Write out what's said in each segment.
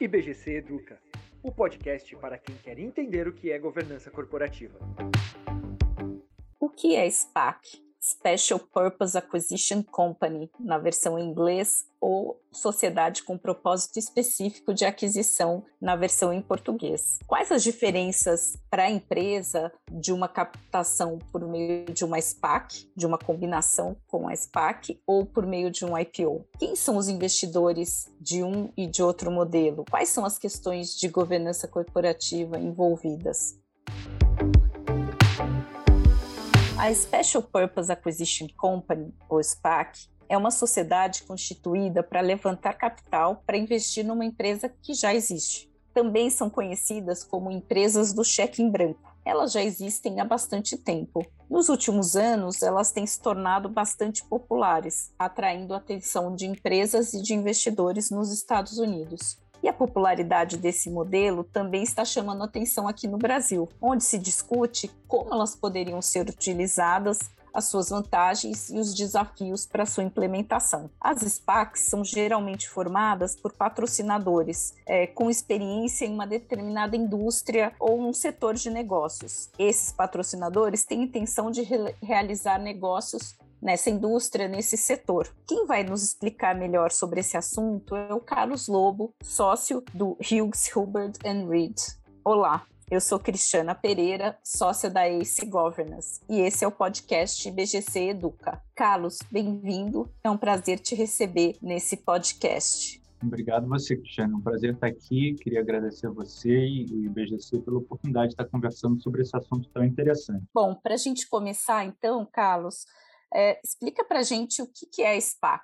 IBGC Educa, o podcast para quem quer entender o que é governança corporativa. O que é SPAC? Special Purpose Acquisition Company, na versão em inglês, ou Sociedade com Propósito Específico de Aquisição, na versão em português. Quais as diferenças para a empresa de uma captação por meio de uma SPAC, de uma combinação com a SPAC, ou por meio de um IPO? Quem são os investidores de um e de outro modelo? Quais são as questões de governança corporativa envolvidas? A Special Purpose Acquisition Company, ou SPAC, é uma sociedade constituída para levantar capital para investir numa empresa que já existe. Também são conhecidas como empresas do cheque em branco. Elas já existem há bastante tempo. Nos últimos anos, elas têm se tornado bastante populares, atraindo a atenção de empresas e de investidores nos Estados Unidos. E a popularidade desse modelo também está chamando atenção aqui no Brasil, onde se discute como elas poderiam ser utilizadas as suas vantagens e os desafios para sua implementação. As SPACs são geralmente formadas por patrocinadores é, com experiência em uma determinada indústria ou um setor de negócios. Esses patrocinadores têm intenção de re realizar negócios nessa indústria, nesse setor. Quem vai nos explicar melhor sobre esse assunto é o Carlos Lobo, sócio do Hughes Hubbard Reed. Olá, eu sou Cristiana Pereira, sócia da ACE Governance, e esse é o podcast BGC Educa. Carlos, bem-vindo. É um prazer te receber nesse podcast. Obrigado você, Cristiano. É um prazer estar aqui. Queria agradecer a você e o IBGC pela oportunidade de estar conversando sobre esse assunto tão interessante. Bom, para a gente começar, então, Carlos, é, explica para a gente o que, que é SPAC.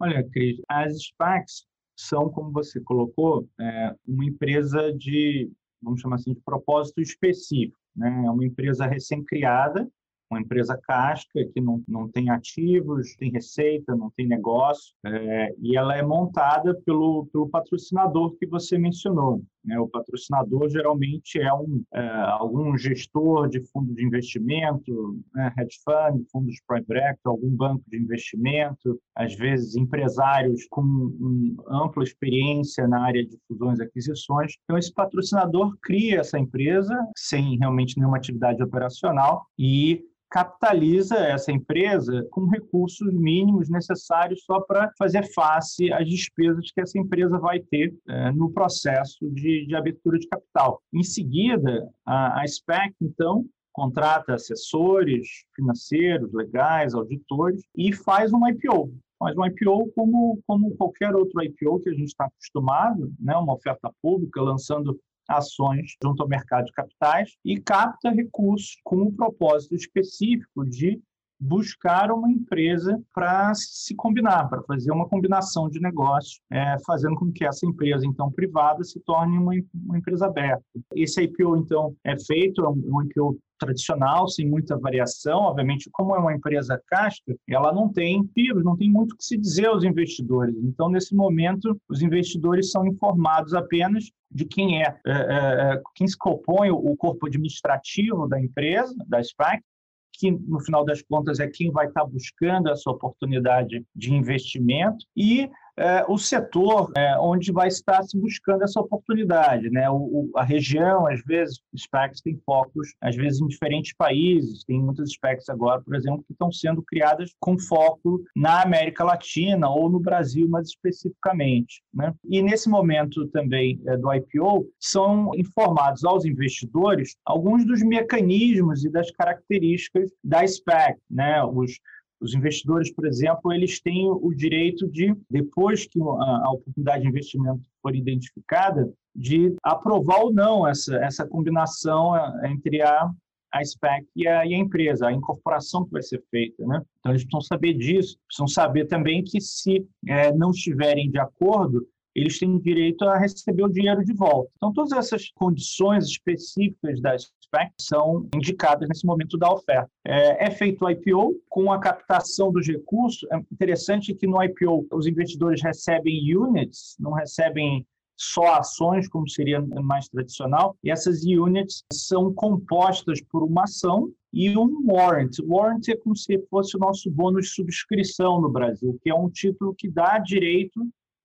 Olha, Cris, as SPACs são, como você colocou, é, uma empresa de, vamos chamar assim, de propósito específico. Né? É uma empresa recém-criada uma empresa casca que não, não tem ativos, tem receita, não tem negócio, é, e ela é montada pelo, pelo patrocinador que você mencionou. Né? O patrocinador geralmente é, um, é, algum gestor de fundo de investimento, né? hedge fund, fundos private equity, algum banco de investimento, às vezes empresários com um, ampla experiência na área de fusões e aquisições. Então, esse patrocinador cria essa empresa sem realmente nenhuma atividade operacional e capitaliza essa empresa com recursos mínimos necessários só para fazer face às despesas que essa empresa vai ter é, no processo de, de, abertura de capital. Em seguida, a, a SPEC, então, contrata assessores financeiros, legais, auditores e faz uma IPO. Faz uma IPO como, como qualquer outro IPO que a gente está acostumado, né? uma oferta pública lançando ações junto ao mercado de capitais e capta recursos com um propósito específico de buscar uma empresa para se combinar, para fazer uma combinação de negócios, é, fazendo com que essa empresa, então, privada, se torne uma, uma empresa aberta. Esse IPO, então, é feito, é um, um IPO tradicional, sem muita variação. Obviamente, como é uma empresa casca, ela não tem PIBs, não tem muito o que se dizer aos investidores. Então, nesse momento, os investidores são informados apenas de quem é, é, é, é quem se compõe o corpo administrativo da empresa, da SPAC, que no final das contas é quem vai estar buscando essa oportunidade de investimento e é, o setor é, onde vai estar se buscando essa oportunidade. Né? O, o, a região, às vezes, SPECs tem focos, às vezes, em diferentes países. Tem muitas SPECs agora, por exemplo, que estão sendo criadas com foco na América Latina ou no Brasil, mais especificamente. Né? E nesse momento também é, do IPO, são informados aos investidores alguns dos mecanismos e das características da SPEC, né? Os, os investidores, por exemplo, eles têm o direito de, depois que a, oportunidade de investimento for identificada, de aprovar ou não essa, essa combinação é, entre a, a SPEC e a, e a empresa, a incorporação que vai ser feita. Né? Então, eles precisam saber disso, precisam saber também que, se é, não estiverem de acordo, eles têm direito a receber o dinheiro de volta. Então, todas essas condições específicas das SPAC são indicadas nesse momento da oferta. É, é, feito o IPO com a captação dos recursos. É interessante que no IPO os investidores recebem units, não recebem só ações, como seria mais tradicional, e essas units são compostas por uma ação e um warrant. Warrant é como se fosse o nosso bônus de subscrição no Brasil, que é um título que dá direito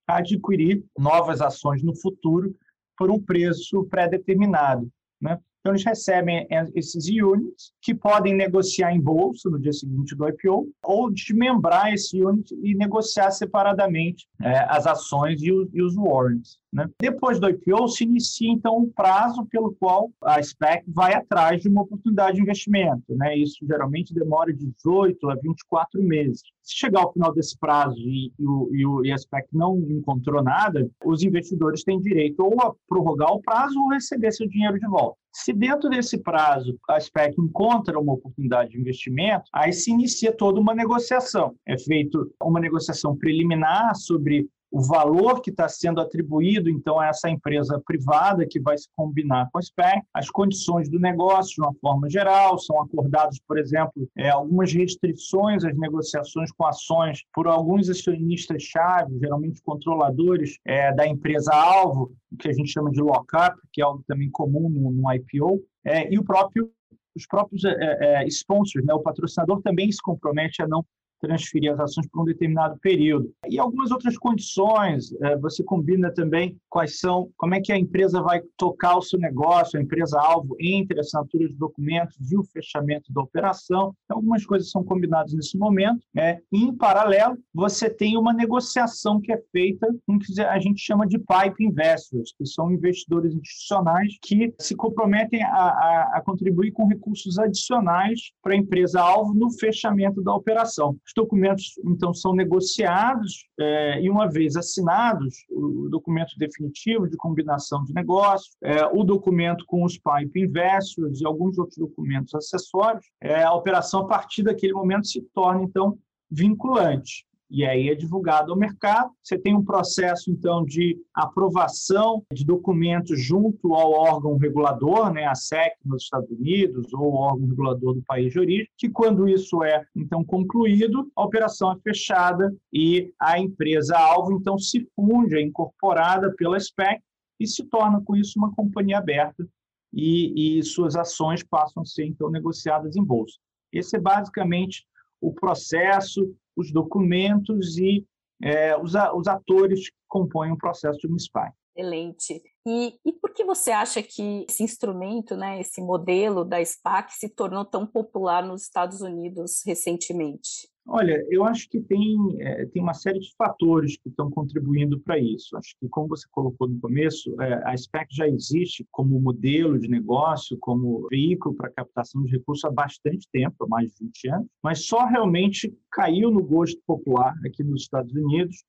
a adquirir novas ações no futuro por um preço pré-determinado. Né? Então, eles recebem esses units que podem negociar em bolsa no dia seguinte do IPO ou desmembrar esse unit e negociar separadamente é, as ações e, o, e os warrants. Né? Depois do IPO, se inicia, então, um prazo pelo qual a SPEC vai atrás de uma oportunidade de investimento. Né? Isso geralmente demora 18 a 24 meses. Se chegar ao final desse prazo e, e, o, e a SPEC não encontrou nada, os investidores têm direito ou a prorrogar o prazo ou receber seu dinheiro de volta. Se dentro desse prazo a SPEC encontra uma oportunidade de investimento, aí se inicia toda uma negociação. É feito uma negociação preliminar sobre o valor que está sendo atribuído, então, a essa empresa privada que vai se combinar com a SPEC, as condições do negócio de uma forma geral, são acordados, por exemplo, é, algumas restrições às negociações com ações por alguns acionistas-chave, geralmente controladores é, da empresa-alvo, que a gente chama de lock-up, que é algo também comum no, no IPO, é, e o próprio os próprios é, é, sponsors, né, o patrocinador também se compromete a não transferir as ações por um determinado período. E algumas outras condições, é, você combina também quais são, como é que a empresa vai tocar o seu negócio, a empresa-alvo, entre a assinatura de documentos e o fechamento da operação. Então, algumas coisas são combinadas nesse momento. Né? Em paralelo, você tem uma negociação que é feita com que a gente chama de pipe investors, que são investidores institucionais que se comprometem a, a, a contribuir com recursos adicionais para a empresa-alvo no fechamento da operação. Os documentos, então, são negociados é, e, uma vez assinados, o documento definitivo de combinação de negócio, é, o documento com os pipe investors e alguns outros documentos acessórios, é, a operação, a partir daquele momento, se torna, então, vinculante e aí é divulgado ao mercado. Você tem um processo, então, de aprovação de documentos junto ao órgão regulador, né, a SEC nos Estados Unidos, ou o órgão regulador do país de origem, que quando isso é, então, concluído, a operação é fechada e a empresa-alvo, então, se funde, é incorporada pela SPEC e se torna, com isso, uma companhia aberta e, e suas ações passam a ser, então, negociadas em bolsa. Esse é basicamente o processo os documentos e é, os, os atores que compõem o processo de um SPY. Excelente. E, e por que você acha que esse instrumento, né, esse modelo da SPAC se tornou tão popular nos Estados Unidos recentemente? Olha, eu acho que tem, é, tem uma série de fatores que estão contribuindo para isso. Acho que, como você colocou no começo, é, a SPEC já existe como modelo de negócio, como veículo para captação de recursos há bastante tempo, há mais de 20 anos, mas só realmente caiu no gosto popular aqui nos Estados Unidos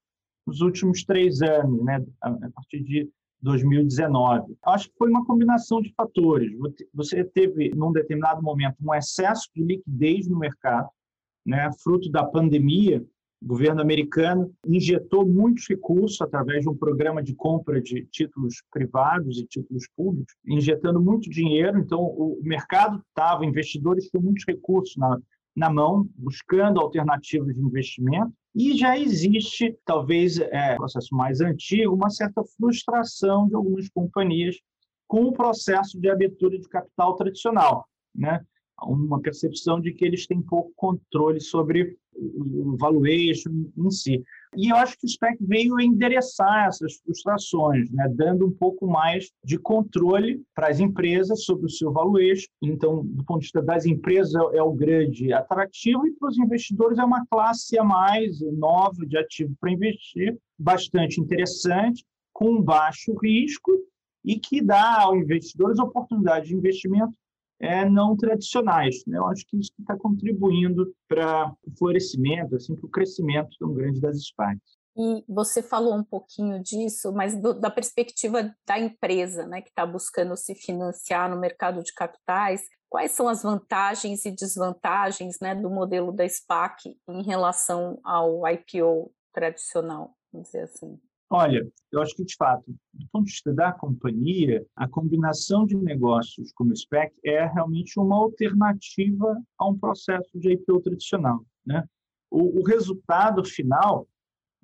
nos últimos três anos, né, a partir de 2019. Acho que foi uma combinação de fatores. Você teve, num determinado momento, um excesso de liquidez no mercado, né, fruto da pandemia, o governo americano injetou muitos recursos através de um programa de compra de títulos privados e títulos públicos, injetando muito dinheiro. Então, o mercado estava, investidores tinham muitos recursos na, na mão, buscando alternativas de investimento. E já existe, talvez, é, processo mais antigo, uma certa frustração de algumas companhias com o processo de abertura de capital tradicional. Né? uma percepção de que eles têm pouco controle sobre o valuation em si. E eu acho que o SPEC veio endereçar essas frustrações, né, dando um pouco mais de controle para as empresas sobre o seu valuation. Então, do ponto de vista das empresas, é o grande atrativo, e para os investidores é uma classe a mais nova de ativo para investir, bastante interessante, com baixo risco e que dá aos investidores oportunidade de investimento é, não tradicionais. Né? Eu acho que isso está contribuindo para o florescimento, assim, para o crescimento tão grande das SPACs. E você falou um pouquinho disso, mas do, da perspectiva da empresa, né, que está buscando se financiar no mercado de capitais, quais são as vantagens e desvantagens né, do modelo da SPAC em relação ao IPO tradicional, vamos dizer assim? Olha, eu acho que, de fato, do ponto de vista da companhia, a combinação de negócios como SPEC é realmente uma alternativa a um processo de IPO tradicional. Né? O, o resultado final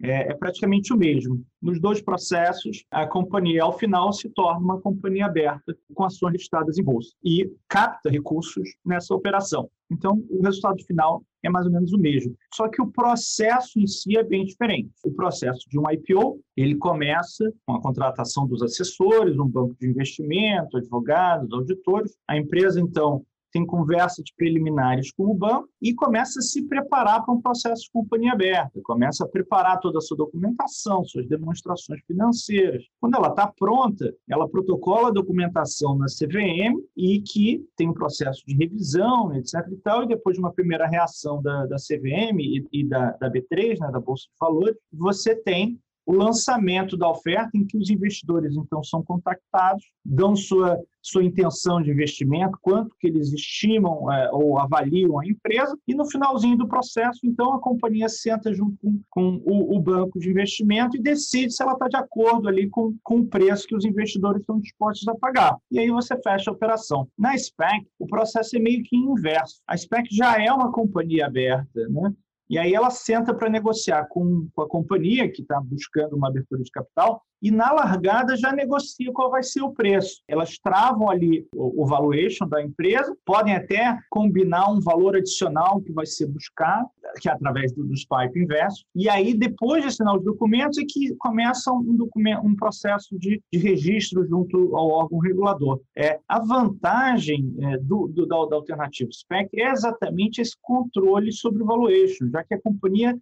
é, é, praticamente o mesmo. Nos dois processos, a companhia, ao final, se torna uma companhia aberta com ações listadas em bolsa e capta recursos nessa operação. Então, o resultado final é mais ou menos o mesmo. Só que o processo em si é bem diferente. O processo de um IPO, ele começa com a contratação dos assessores, um banco de investimento, advogados, auditores. A empresa, então, tem conversas preliminares com o banco e começa a se preparar para um processo de companhia aberta, começa a preparar toda a sua documentação, suas demonstrações financeiras. Quando ela está pronta, ela protocola a documentação na CVM e que tem um processo de revisão, etc. e tal, e depois de uma primeira reação da, da CVM e, e da, da B3, né, da Bolsa de Valores, você tem o lançamento da oferta, em que os investidores, então, são contactados, dão sua, sua intenção de investimento, quanto que eles estimam é, ou avaliam a empresa, e no finalzinho do processo, então, a companhia senta junto com, com o, o, banco de investimento e decide se ela está de acordo ali com, com o preço que os investidores estão dispostos a pagar. E aí você fecha a operação. Na SPEC, o processo é meio que inverso. A SPEC já é uma companhia aberta, né? E aí ela senta para negociar com, com, a companhia que está buscando uma abertura de capital e na largada já negocia qual vai ser o preço. Elas travam ali o, valuation da empresa, podem até combinar um valor adicional que vai ser buscado, que é através do, dos pipe invest. E aí, depois de assinar os documentos, é que começa um, um processo de, de registro junto ao órgão regulador. É, a vantagem é, do, do, da, da alternativa SPEC é exatamente esse controle sobre o valuation, já que a companhia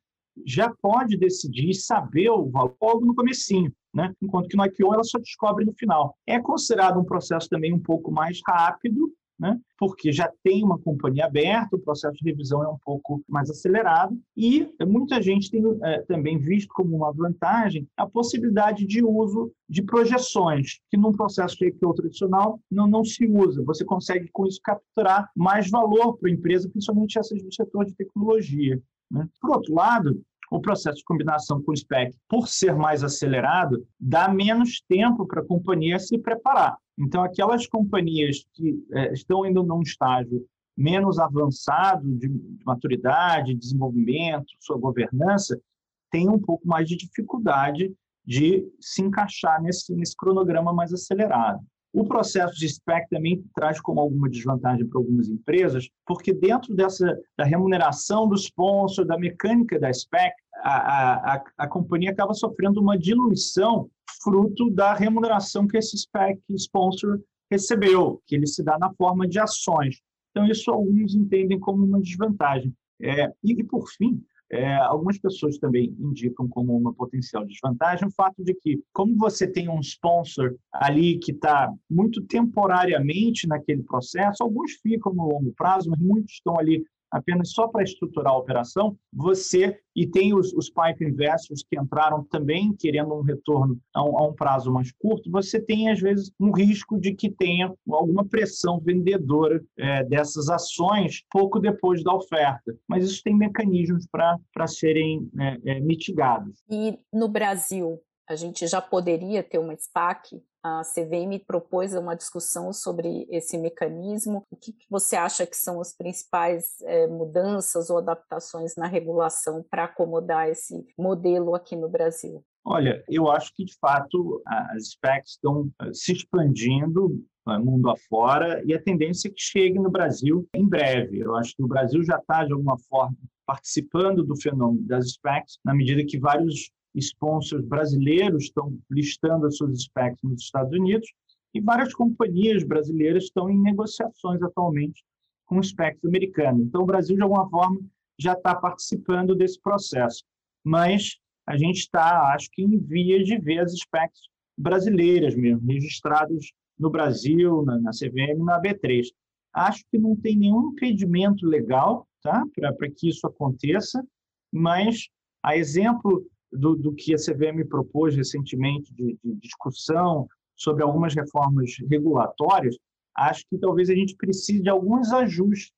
já pode decidir saber o valor logo no comecinho né? enquanto que no IPO ela só descobre no final. É considerado um processo também um pouco mais rápido, né? porque já tem uma companhia aberta, o processo de revisão é um pouco mais acelerado, e muita gente tem é, também visto como uma vantagem a possibilidade de uso de projeções, que num processo de IPO tradicional não, não se usa. Você consegue, com isso, capturar mais valor para a empresa, principalmente essas do setor de tecnologia. Né? Por outro lado, o processo de combinação com o SPEC, por ser mais acelerado, dá menos tempo para a companhia se preparar. Então, aquelas companhias que é, estão indo num estágio menos avançado de, de maturidade, desenvolvimento, sua governança, têm um pouco mais de dificuldade de se encaixar nesse, nesse cronograma mais acelerado. O processo de SPEC também traz como alguma desvantagem para algumas empresas, porque dentro dessa da remuneração do sponsor, da mecânica da SPEC, a, a, a companhia acaba sofrendo uma diluição fruto da remuneração que esse SPEC sponsor recebeu, que ele se dá na forma de ações. Então, isso alguns entendem como uma desvantagem. É, e, e, por fim, é, algumas pessoas também indicam como uma potencial desvantagem o fato de que, como você tem um sponsor ali que está muito temporariamente naquele processo, alguns ficam no longo prazo, mas muitos estão ali apenas só para estruturar a operação, você e tem os, os pipe investors que entraram também querendo um retorno a um, a um, prazo mais curto, você tem às vezes um risco de que tenha alguma pressão vendedora é, dessas ações pouco depois da oferta. Mas isso tem mecanismos para serem é, é, mitigados. E no Brasil, a gente já poderia ter uma SPAC a CVM propôs uma discussão sobre esse mecanismo. O que você acha que são as principais é, mudanças ou adaptações na regulação para acomodar esse modelo aqui no Brasil? Olha, eu acho que de fato as SPECs estão eh, se expandindo eh, mundo afora e a tendência é que chegue no Brasil em breve. Eu acho que o Brasil já está, de alguma forma, participando do fenômeno das SPECs, na medida que vários sponsors brasileiros estão listando as suas specs nos Estados Unidos e várias companhias brasileiras estão em negociações atualmente com specs americanos. Então, o Brasil, de alguma forma, já está participando desse processo. Mas a gente está, acho que, em vias de ver as specs brasileiras mesmo, registradas no Brasil, na, na CVM e na B3. Acho que não tem nenhum impedimento legal tá, para que isso aconteça, mas, a exemplo do, do que a CVM propôs recentemente de, de discussão sobre algumas reformas regulatórias, acho que talvez a gente precise de alguns ajustes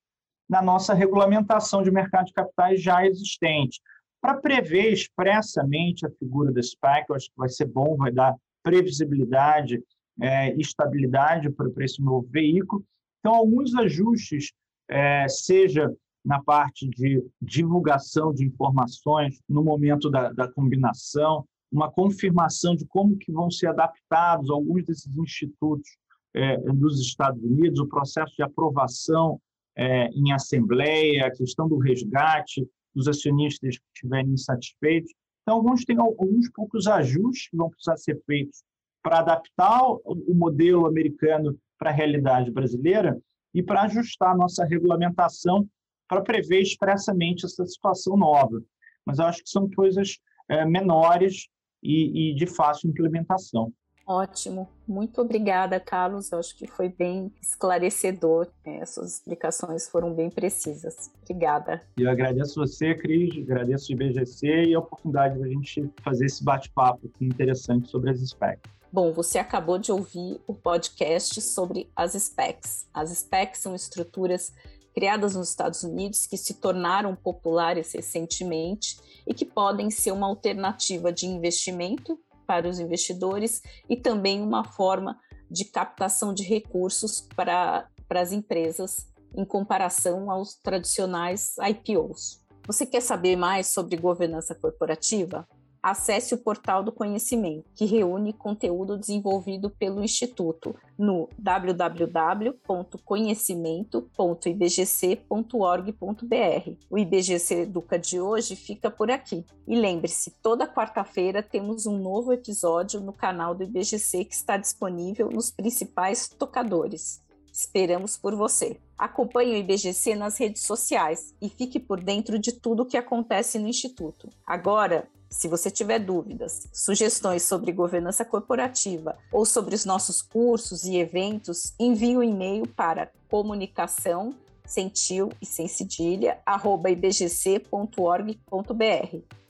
na nossa regulamentação de mercado de capitais já existente. Para prever expressamente a figura da SPAC, eu acho que vai ser bom, vai dar previsibilidade é, estabilidade para esse novo veículo. Então, alguns ajustes, é, seja na parte de divulgação de informações no momento da, da combinação, uma confirmação de como que vão ser adaptados alguns desses institutos é, dos Estados Unidos, o processo de aprovação é, em assembleia, a questão do resgate, dos acionistas que estiverem insatisfeitos. Então, alguns têm alguns poucos ajustes que vão precisar ser feitos para adaptar o modelo americano para a realidade brasileira e para ajustar nossa regulamentação para prever expressamente essa situação nova. Mas eu acho que são coisas é, menores e, e de fácil implementação. Ótimo, muito obrigada, Carlos. Eu acho que foi bem esclarecedor. Né? Essas explicações foram bem precisas. Obrigada. Eu agradeço você, Cris, agradeço o IBGC e a oportunidade de a gente fazer esse bate-papo interessante sobre as SPECs. Bom, você acabou de ouvir o podcast sobre as SPECs. As SPECs são estruturas criadas nos Estados Unidos que se tornaram populares recentemente e que podem ser uma alternativa de investimento para os investidores e também uma forma de captação de recursos para, para as empresas em comparação aos tradicionais IPOs. Você quer saber mais sobre governança corporativa? Acesse o Portal do Conhecimento, que reúne conteúdo desenvolvido pelo Instituto no www.conhecimento.ibgc.org.br. O IBGC Educa de hoje fica por aqui. E lembre-se, toda quarta-feira temos um novo episódio no canal do IBGC que está disponível nos principais tocadores. Esperamos por você. Acompanhe o IBGC nas redes sociais e fique por dentro de tudo o que acontece no Instituto. Agora, se você tiver dúvidas, sugestões sobre governança corporativa ou sobre os nossos cursos e eventos, envie um e-mail para comunicação sentiu e sem cedilha, arroba ibgc.org.br.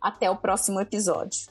Até o próximo episódio.